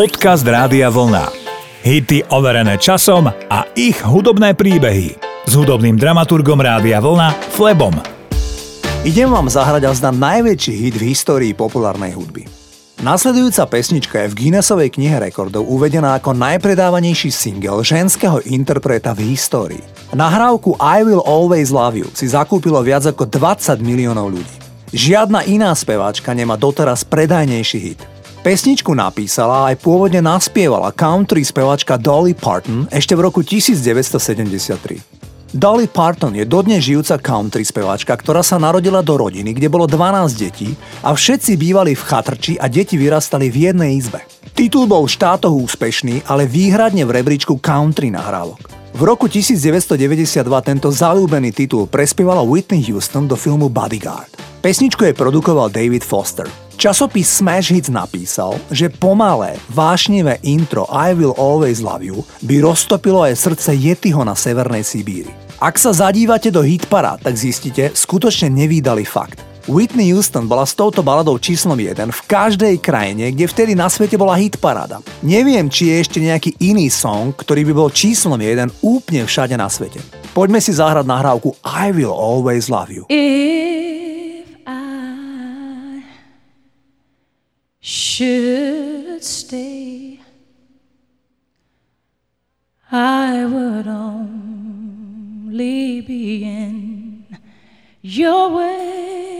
Podcast Rádia Vlna. Hity overené časom a ich hudobné príbehy. S hudobným dramaturgom Rádia Vlna Flebom. Idem vám zahrať azda najväčší hit v histórii populárnej hudby. Nasledujúca pesnička je v Guinnessovej knihe rekordov uvedená ako najpredávanejší single ženského interpreta v histórii. Nahrávku I Will Always Love You si zakúpilo viac ako 20 miliónov ľudí. Žiadna iná speváčka nemá doteraz predajnejší hit. Pesničku napísala a aj pôvodne naspievala country spevačka Dolly Parton ešte v roku 1973. Dolly Parton je dodnes žijúca country speváčka, ktorá sa narodila do rodiny, kde bolo 12 detí a všetci bývali v chatrči a deti vyrastali v jednej izbe. Titul bol štátoch úspešný, ale výhradne v rebríčku country nahrávok. V roku 1992 tento zalúbený titul prespievala Whitney Houston do filmu Bodyguard. Pesničku je produkoval David Foster. Časopis Smash Hits napísal, že pomalé, vášnivé intro I Will Always Love You by roztopilo aj srdce Yetiho na severnej Sibíri. Ak sa zadívate do hitpara, tak zistíte, skutočne nevýdali fakt. Whitney Houston bola s touto baladou číslom 1 v každej krajine, kde vtedy na svete bola hitparáda. Neviem, či je ešte nejaký iný song, ktorý by bol číslom 1 úplne všade na svete. Poďme si zahrať nahrávku I Will Always Love You. should stay, I would only be in your way.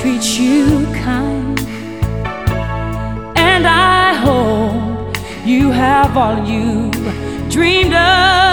treat you kind. And I hope you have all you dreamed of.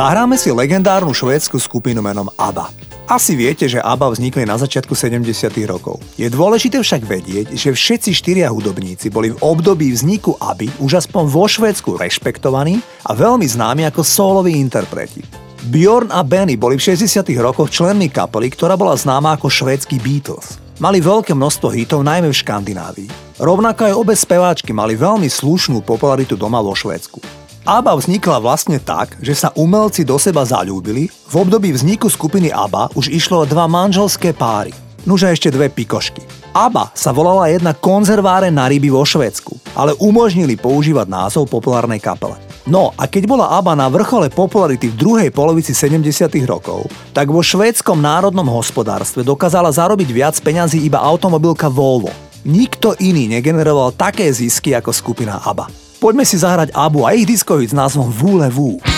Zahráme si legendárnu švédsku skupinu menom ABBA. Asi viete, že ABBA vznikli na začiatku 70. rokov. Je dôležité však vedieť, že všetci štyria hudobníci boli v období vzniku ABBY už aspoň vo Švédsku rešpektovaní a veľmi známi ako soloví interpreti. Bjorn a Benny boli v 60. rokoch členmi kapely, ktorá bola známa ako švédsky Beatles. Mali veľké množstvo hitov najmä v Škandinávii. Rovnako aj obe speváčky mali veľmi slušnú popularitu doma vo Švédsku. ABBA vznikla vlastne tak, že sa umelci do seba zalúbili, v období vzniku skupiny ABBA už išlo o dva manželské páry. Nuže ešte dve pikošky. ABBA sa volala jedna konzerváre na ryby vo Švédsku, ale umožnili používať názov populárnej kapele. No a keď bola ABBA na vrchole popularity v druhej polovici 70 rokov, tak vo švédskom národnom hospodárstve dokázala zarobiť viac peňazí iba automobilka Volvo. Nikto iný negeneroval také zisky ako skupina ABBA. Poďme si zahrať Abu a ich diskohit s názvom Vúlevu. Vú.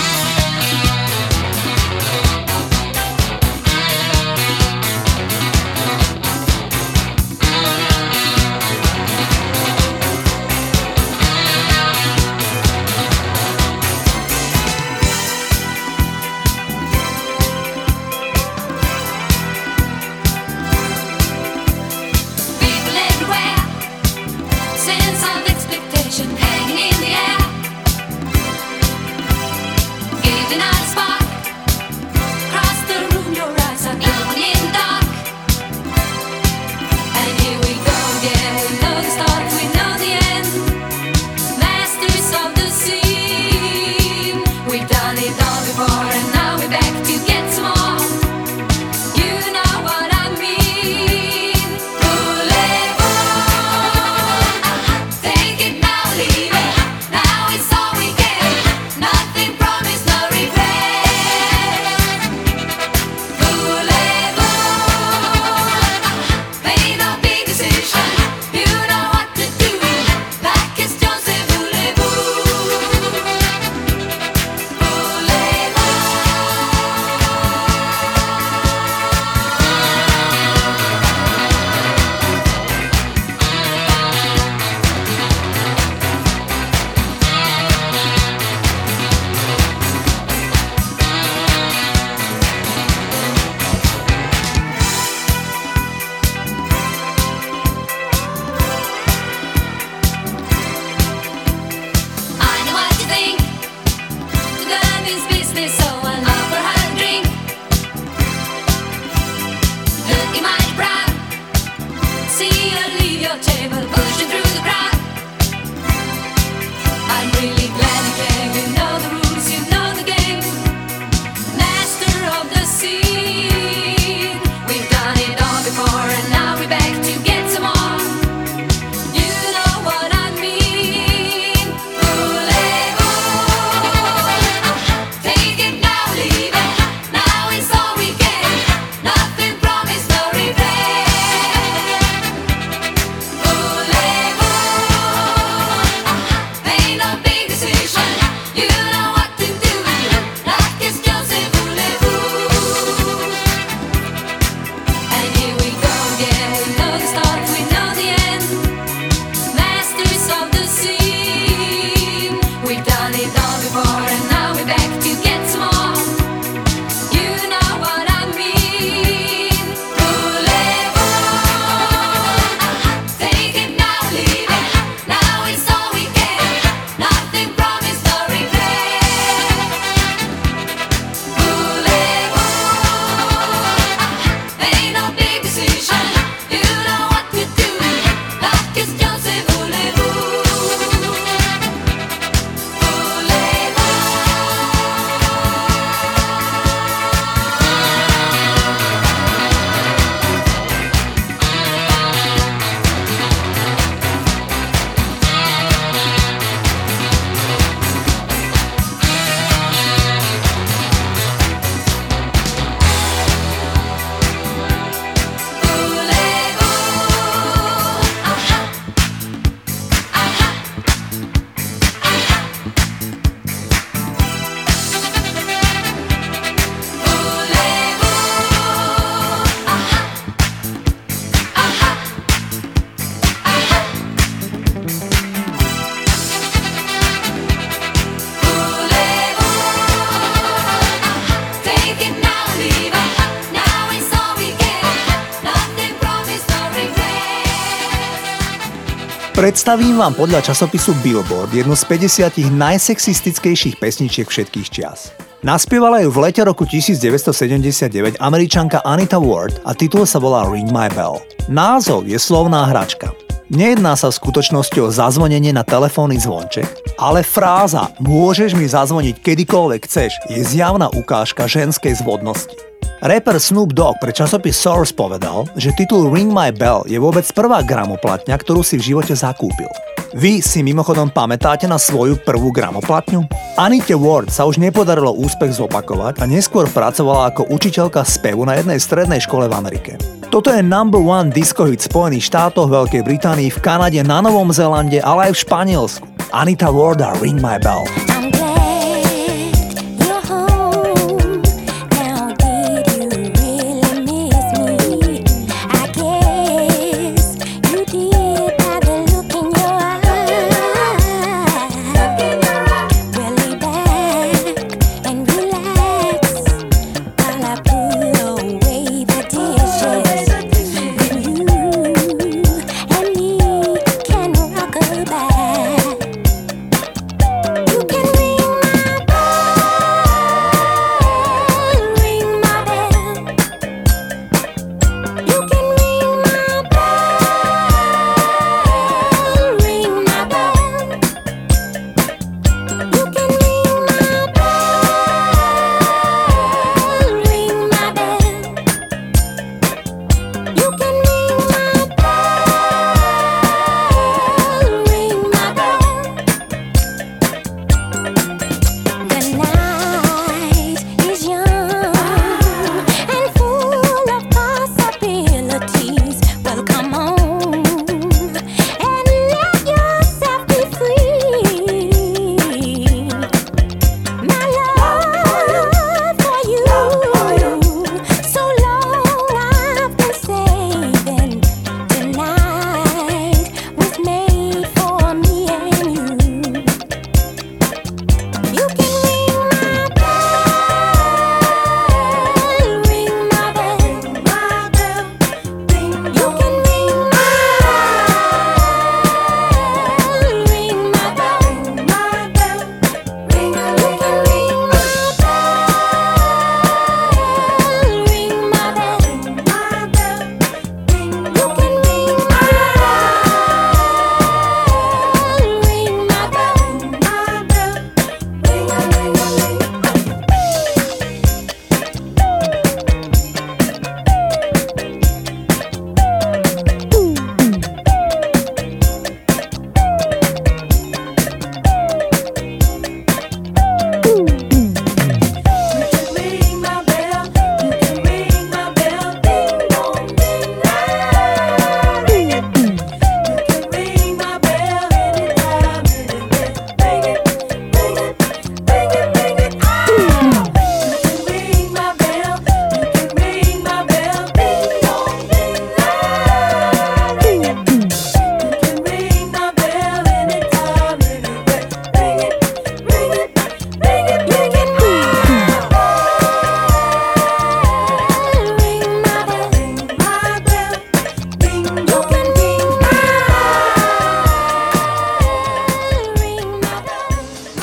Predstavím vám podľa časopisu Billboard jednu z 50 najsexistickejších pesničiek všetkých čias. Naspievala ju v lete roku 1979 američanka Anita Ward a titul sa volá Ring My Bell. Názov je slovná hračka. Nejedná sa v skutočnosti o zazvonenie na telefónny zvonček, ale fráza môžeš mi zazvoniť kedykoľvek chceš je zjavná ukážka ženskej zvodnosti. Rapper Snoop Dogg pre časopis Source povedal, že titul Ring My Bell je vôbec prvá gramoplatňa, ktorú si v živote zakúpil. Vy si mimochodom pamätáte na svoju prvú gramoplatňu? Anite Ward sa už nepodarilo úspech zopakovať a neskôr pracovala ako učiteľka spevu na jednej strednej škole v Amerike. Toto je number one disco hit v Spojených štátoch, Veľkej Británii, v Kanade, na Novom Zélande, ale aj v Španielsku. Anita Ward a Ring My Bell.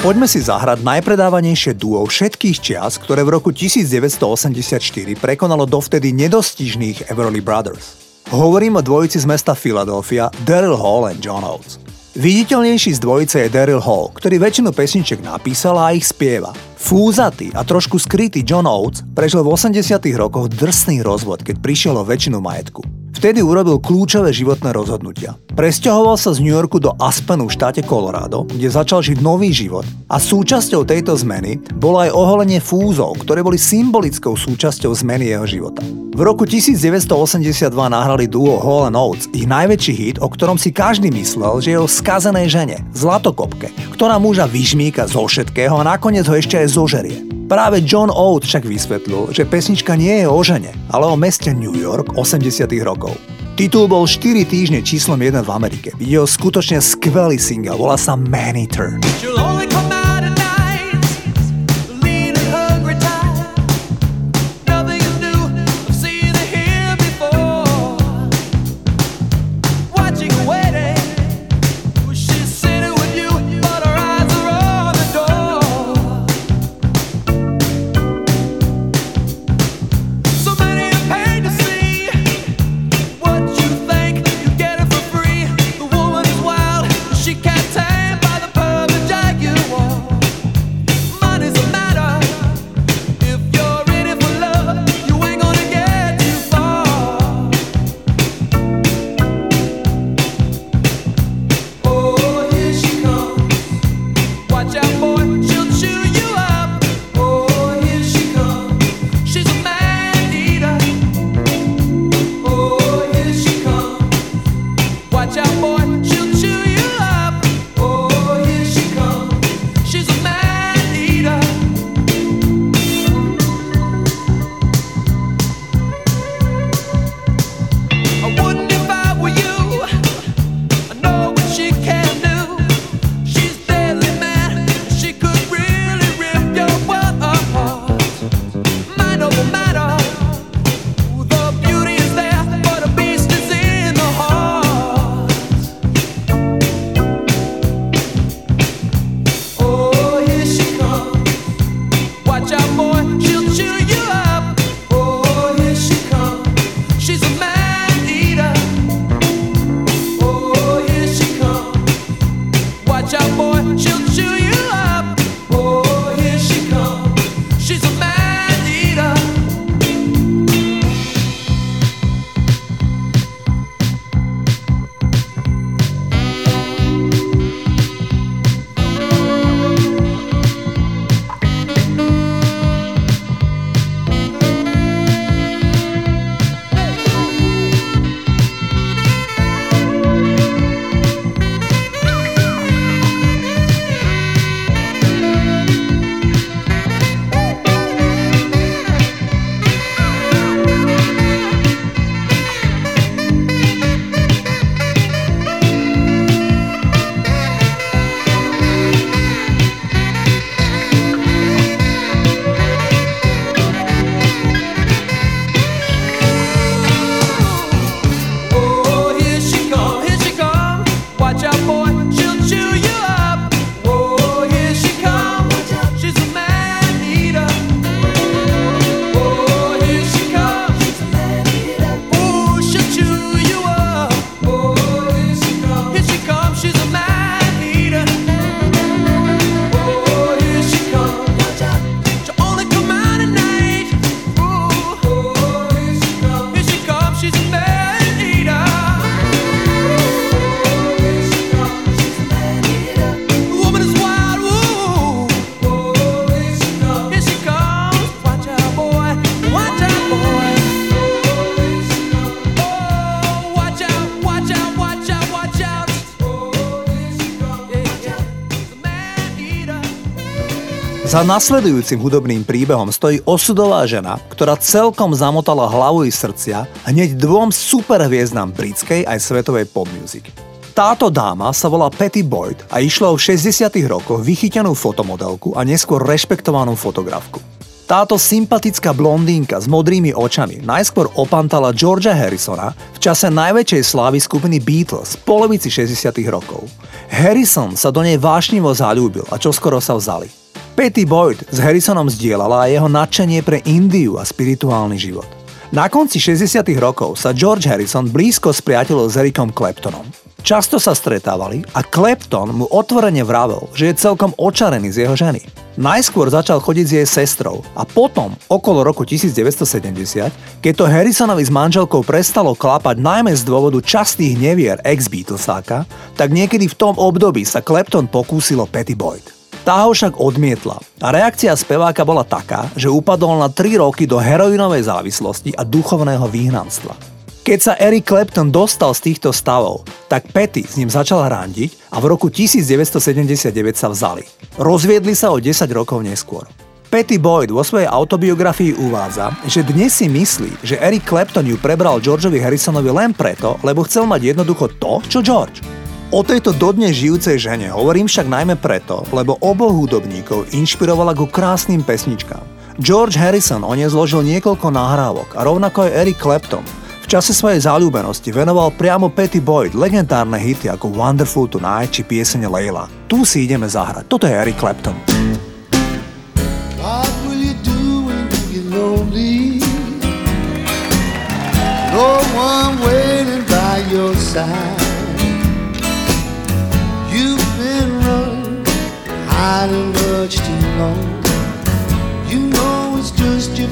Poďme si zahrať najpredávanejšie duo všetkých čias, ktoré v roku 1984 prekonalo dovtedy nedostižných Everly Brothers. Hovorím o dvojici z mesta Philadelphia, Daryl Hall a John Oates. Viditeľnejší z dvojice je Daryl Hall, ktorý väčšinu pesniček napísal a ich spieva. Fúzatý a trošku skrytý John Oates prežil v 80 rokoch drsný rozvod, keď prišiel o väčšinu majetku. Vtedy urobil kľúčové životné rozhodnutia. Presťahoval sa z New Yorku do Aspenu v štáte Colorado, kde začal žiť nový život a súčasťou tejto zmeny bolo aj oholenie fúzov, ktoré boli symbolickou súčasťou zmeny jeho života. V roku 1982 nahrali duo Hall Oates ich najväčší hit, o ktorom si každý myslel, že je o skazenej žene, zlatokopke, ktorá muža vyžmíka zo všetkého a nakoniec ho ešte aj zožerie. Práve John Oates však vysvetlil, že pesnička nie je o žene, ale o meste New York 80 rokov. Titul bol 4 týždne číslom 1 v Amerike. Ide o skutočne skvelý single, volá sa Man Eater. Za nasledujúcim hudobným príbehom stojí osudová žena, ktorá celkom zamotala hlavu i srdcia hneď dvom superhviezdám britskej aj svetovej pop. Táto dáma sa volá Patty Boyd a išla v 60 rokoch vychytenú fotomodelku a neskôr rešpektovanú fotografku. Táto sympatická blondínka s modrými očami najskôr opantala Georgia Harrisona v čase najväčšej slávy skupiny Beatles v polovici 60 rokov. Harrison sa do nej vášnivo zalúbil a čoskoro sa vzali. Patty Boyd s Harrisonom zdieľala jeho nadšenie pre Indiu a spirituálny život. Na konci 60 rokov sa George Harrison blízko spriateľil s Ericom Claptonom. Často sa stretávali a Clapton mu otvorene vravel, že je celkom očarený z jeho ženy. Najskôr začal chodiť s jej sestrou a potom, okolo roku 1970, keď to Harrisonovi s manželkou prestalo klapať najmä z dôvodu častých nevier ex-Beatlesáka, tak niekedy v tom období sa Clapton pokúsilo Patty Boyd. Tá ho však odmietla a reakcia speváka bola taká, že upadol na 3 roky do heroinovej závislosti a duchovného výhnanstva. Keď sa Eric Clapton dostal z týchto stavov, tak Patty s ním začal randiť a v roku 1979 sa vzali. Rozviedli sa o 10 rokov neskôr. Patty Boyd vo svojej autobiografii uvádza, že dnes si myslí, že Eric Clapton ju prebral Georgeovi Harrisonovi len preto, lebo chcel mať jednoducho to, čo George. O tejto dodne žijúcej žene hovorím však najmä preto, lebo oboch hudobníkov inšpirovala ku krásnym pesničkám. George Harrison o nej zložil niekoľko nahrávok a rovnako aj Eric Clapton, čase svojej záľubenosti venoval priamo Patty Boyd legendárne hity ako Wonderful Tonight či piesene Leila. Tu si ideme zahrať. Toto je Eric Clapton. What will you do when you get lonely? No one waiting by your side. Hiding much too long. You know it's just your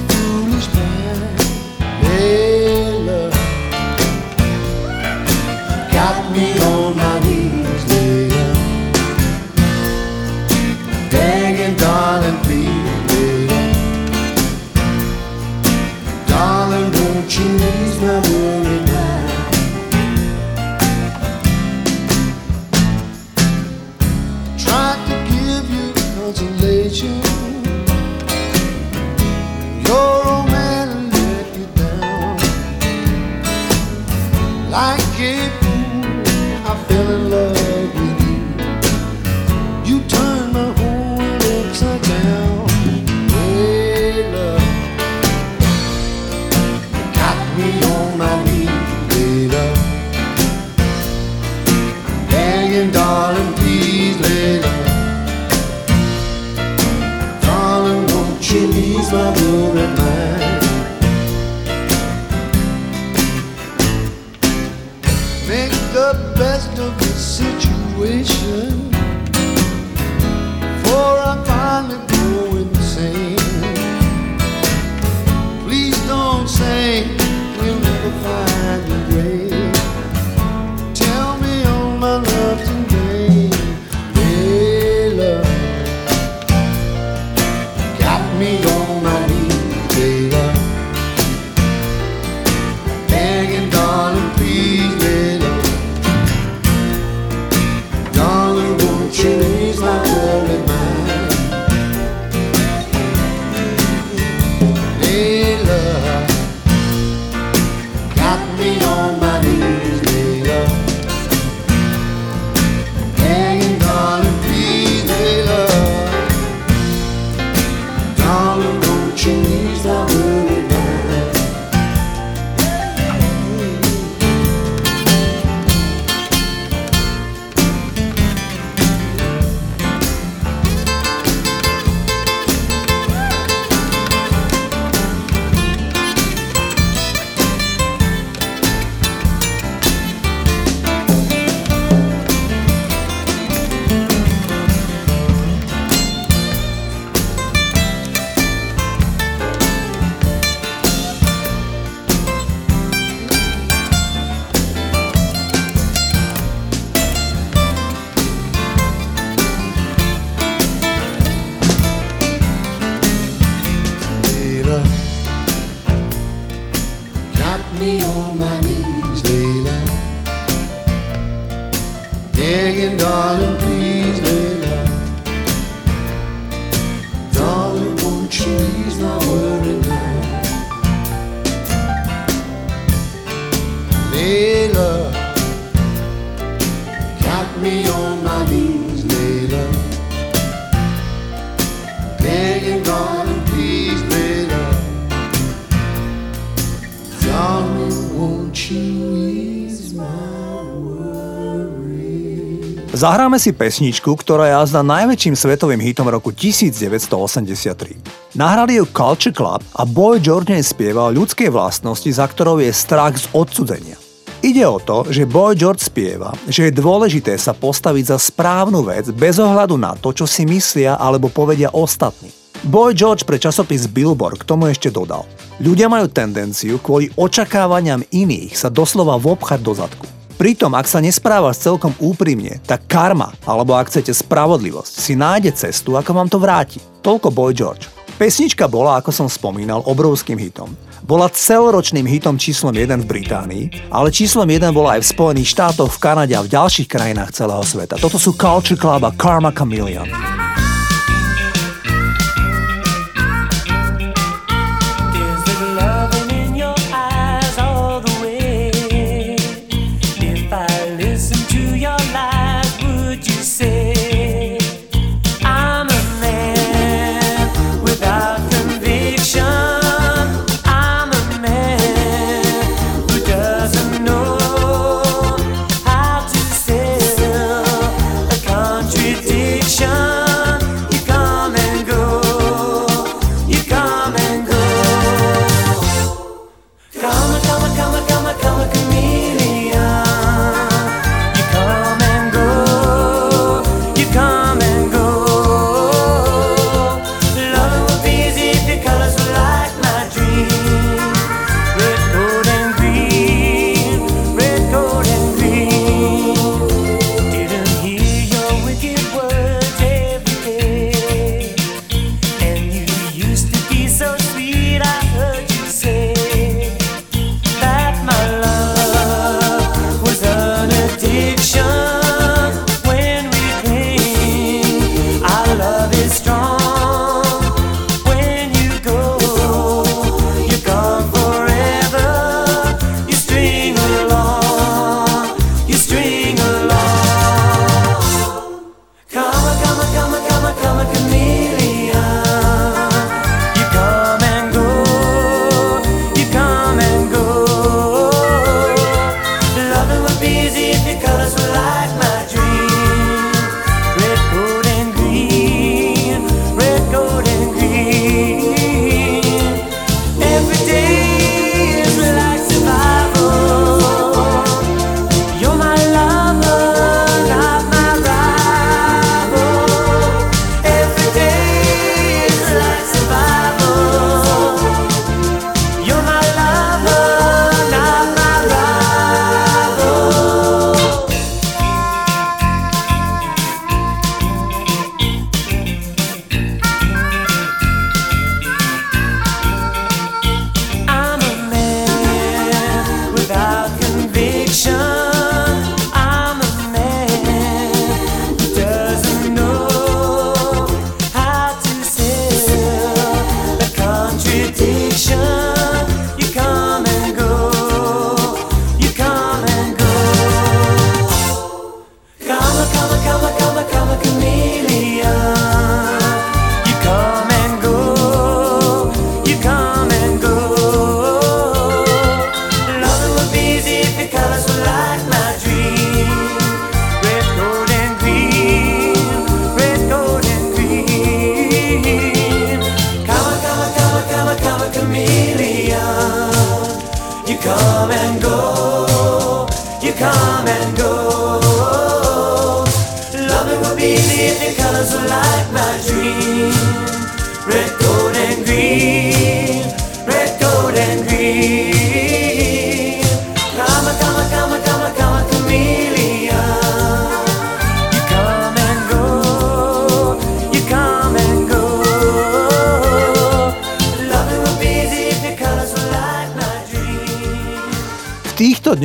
Zahráme si pesničku, ktorá je azda najväčším svetovým hitom roku 1983. Nahrali ju Culture Club a Boy George spieval ľudské vlastnosti, za ktorou je strach z odsudzenia. Ide o to, že Boy George spieva, že je dôležité sa postaviť za správnu vec bez ohľadu na to, čo si myslia alebo povedia ostatní. Boy George pre časopis Billboard k tomu ešte dodal. Ľudia majú tendenciu kvôli očakávaniam iných sa doslova vopchať do zadku. Pritom, ak sa nesprávaš celkom úprimne, tak karma, alebo ak chcete spravodlivosť, si nájde cestu, ako vám to vráti. Toľko Boy George. Pesnička bola, ako som spomínal, obrovským hitom. Bola celoročným hitom číslom 1 v Británii, ale číslom 1 bola aj v Spojených štátoch, v Kanade a v ďalších krajinách celého sveta. Toto sú Culture Club a Karma Chameleon.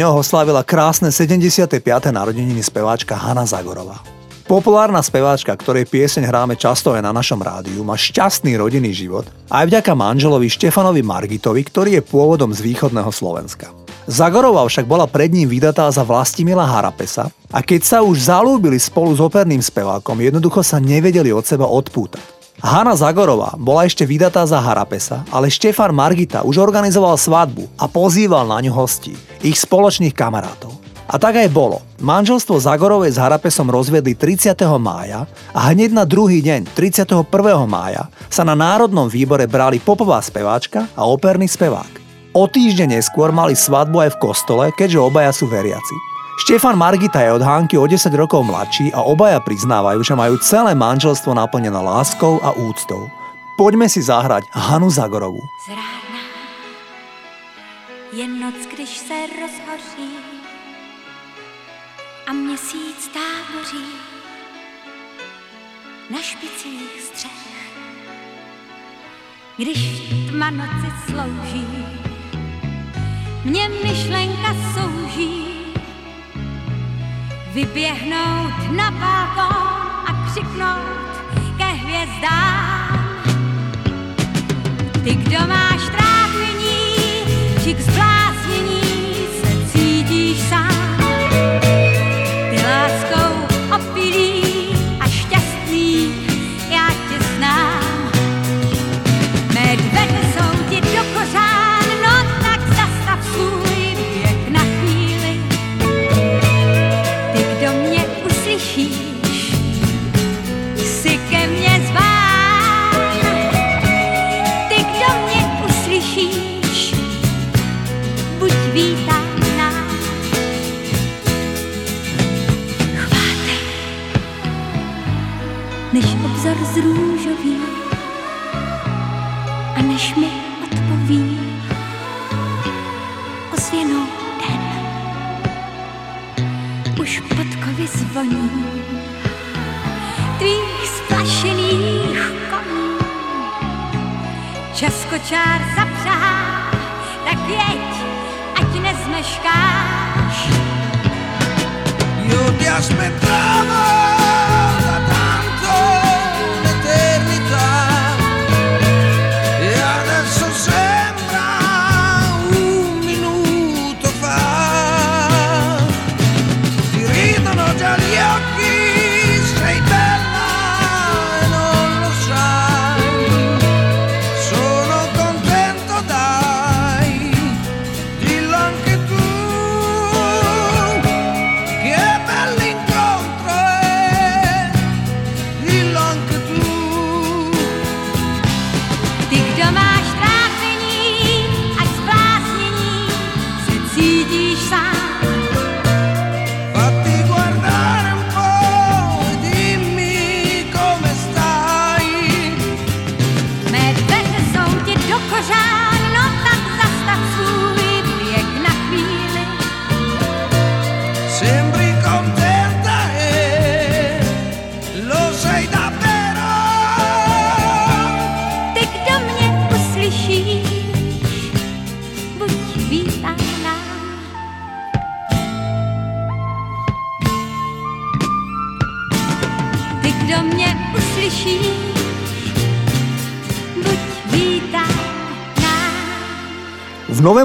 Dňoch oslavila krásne 75. narodeniny speváčka Hanna Zagorová. Populárna speváčka, ktorej pieseň hráme často aj na našom rádiu, má šťastný rodinný život aj vďaka manželovi Štefanovi Margitovi, ktorý je pôvodom z východného Slovenska. Zagorová však bola pred ním vydatá za Vlastimila Harapesa a keď sa už zalúbili spolu s operným spevákom, jednoducho sa nevedeli od seba odpútať. Hanna Zagorová bola ešte vydatá za Harapesa, ale Štefan Margita už organizoval svadbu a pozýval na ňu hostí, ich spoločných kamarátov. A tak aj bolo. Manželstvo Zagorovej s Harapesom rozviedli 30. mája a hneď na druhý deň, 31. mája, sa na Národnom výbore brali popová speváčka a operný spevák. O týždeň neskôr mali svadbu aj v kostole, keďže obaja sú veriaci. Štefan Margita je od Hánky o 10 rokov mladší a obaja priznávajú, že majú celé manželstvo naplnené láskou a úctou. Poďme si zahrať Hanu Zagorovu. Zrádná je noc, když se rozhoří a měsíc táboří na špicích střech. Když tma noci slouží, mě myšlenka souží vyběhnout na balkón a křiknout ke hvězdám. Ty, kdo máš trápení, či k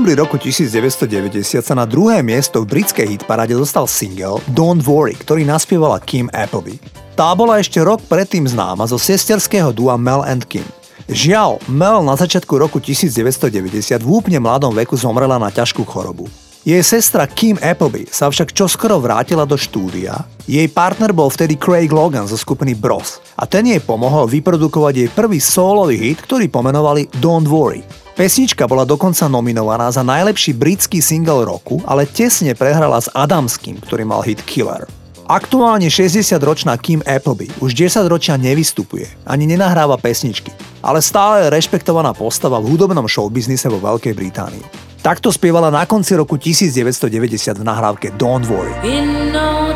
Novembri roku 1990 sa na druhé miesto v britskej hitparade dostal single Don't Worry, ktorý naspievala Kim Appleby. Tá bola ešte rok predtým známa zo sesterského dua Mel and Kim. Žiaľ, Mel na začiatku roku 1990 v úplne mladom veku zomrela na ťažkú chorobu. Jej sestra Kim Appleby sa však čoskoro vrátila do štúdia. Jej partner bol vtedy Craig Logan zo skupiny Bros a ten jej pomohol vyprodukovať jej prvý solový hit, ktorý pomenovali Don't Worry. Pesnička bola dokonca nominovaná za najlepší britský single roku, ale tesne prehrala s Adamským, ktorý mal hit Killer. Aktuálne 60-ročná Kim Appleby už 10 ročia nevystupuje, ani nenahráva pesničky, ale stále rešpektovaná postava v hudobnom showbiznise vo Veľkej Británii. Takto spievala na konci roku 1990 v nahrávke Don't Worry. In no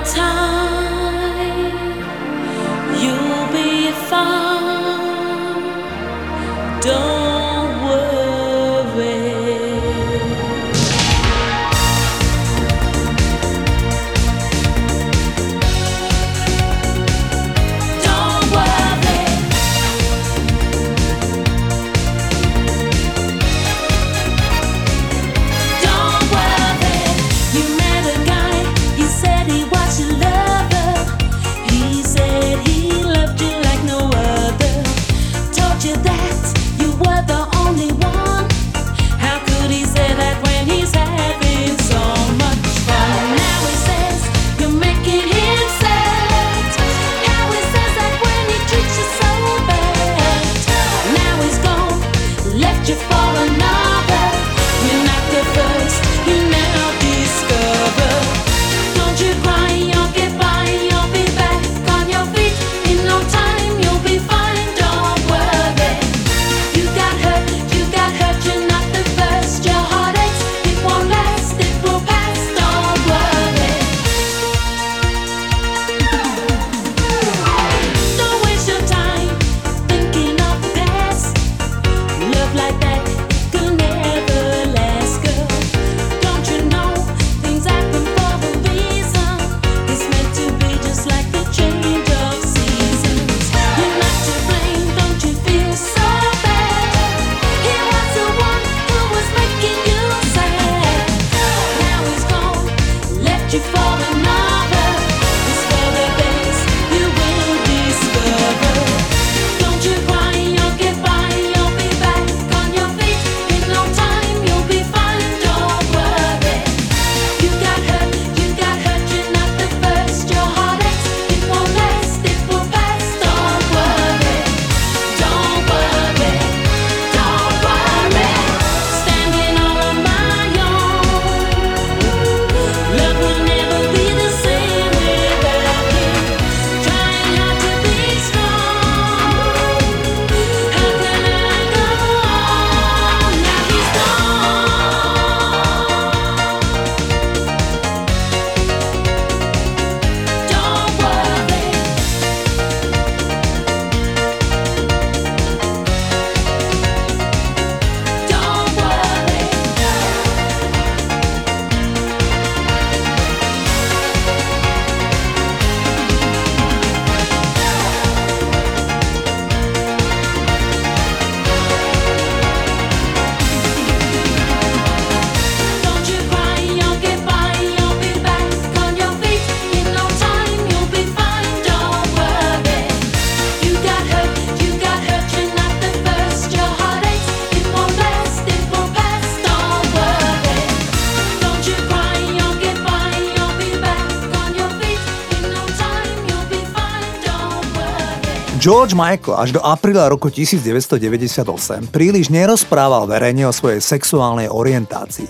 George Michael až do apríla roku 1998 príliš nerozprával verejne o svojej sexuálnej orientácii.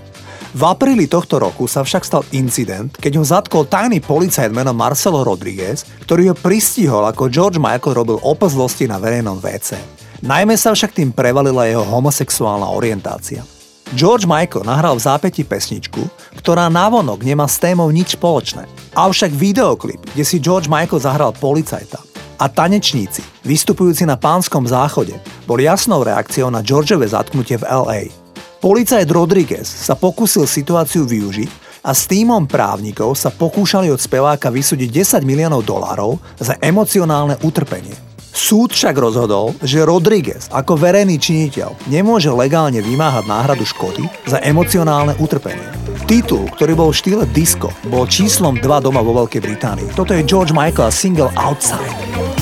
V apríli tohto roku sa však stal incident, keď ho zatkol tajný policajt menom Marcelo Rodriguez, ktorý ho pristihol, ako George Michael robil opozlosti na verejnom WC. Najmä sa však tým prevalila jeho homosexuálna orientácia. George Michael nahral v zápäti pesničku, ktorá návonok nemá s témou nič spoločné. Avšak videoklip, kde si George Michael zahral policajta, a tanečníci, vystupujúci na pánskom záchode, bol jasnou reakciou na Georgeove zatknutie v LA. Policajt Rodriguez sa pokúsil situáciu využiť a s týmom právnikov sa pokúšali od speváka vysúdiť 10 miliónov dolárov za emocionálne utrpenie. Súd však rozhodol, že Rodriguez ako verejný činiteľ nemôže legálne vymáhať náhradu škody za emocionálne utrpenie. Titul, ktorý bol v štýle disco, bol číslom 2 doma vo Veľkej Británii. Toto je George Michael a single Outside.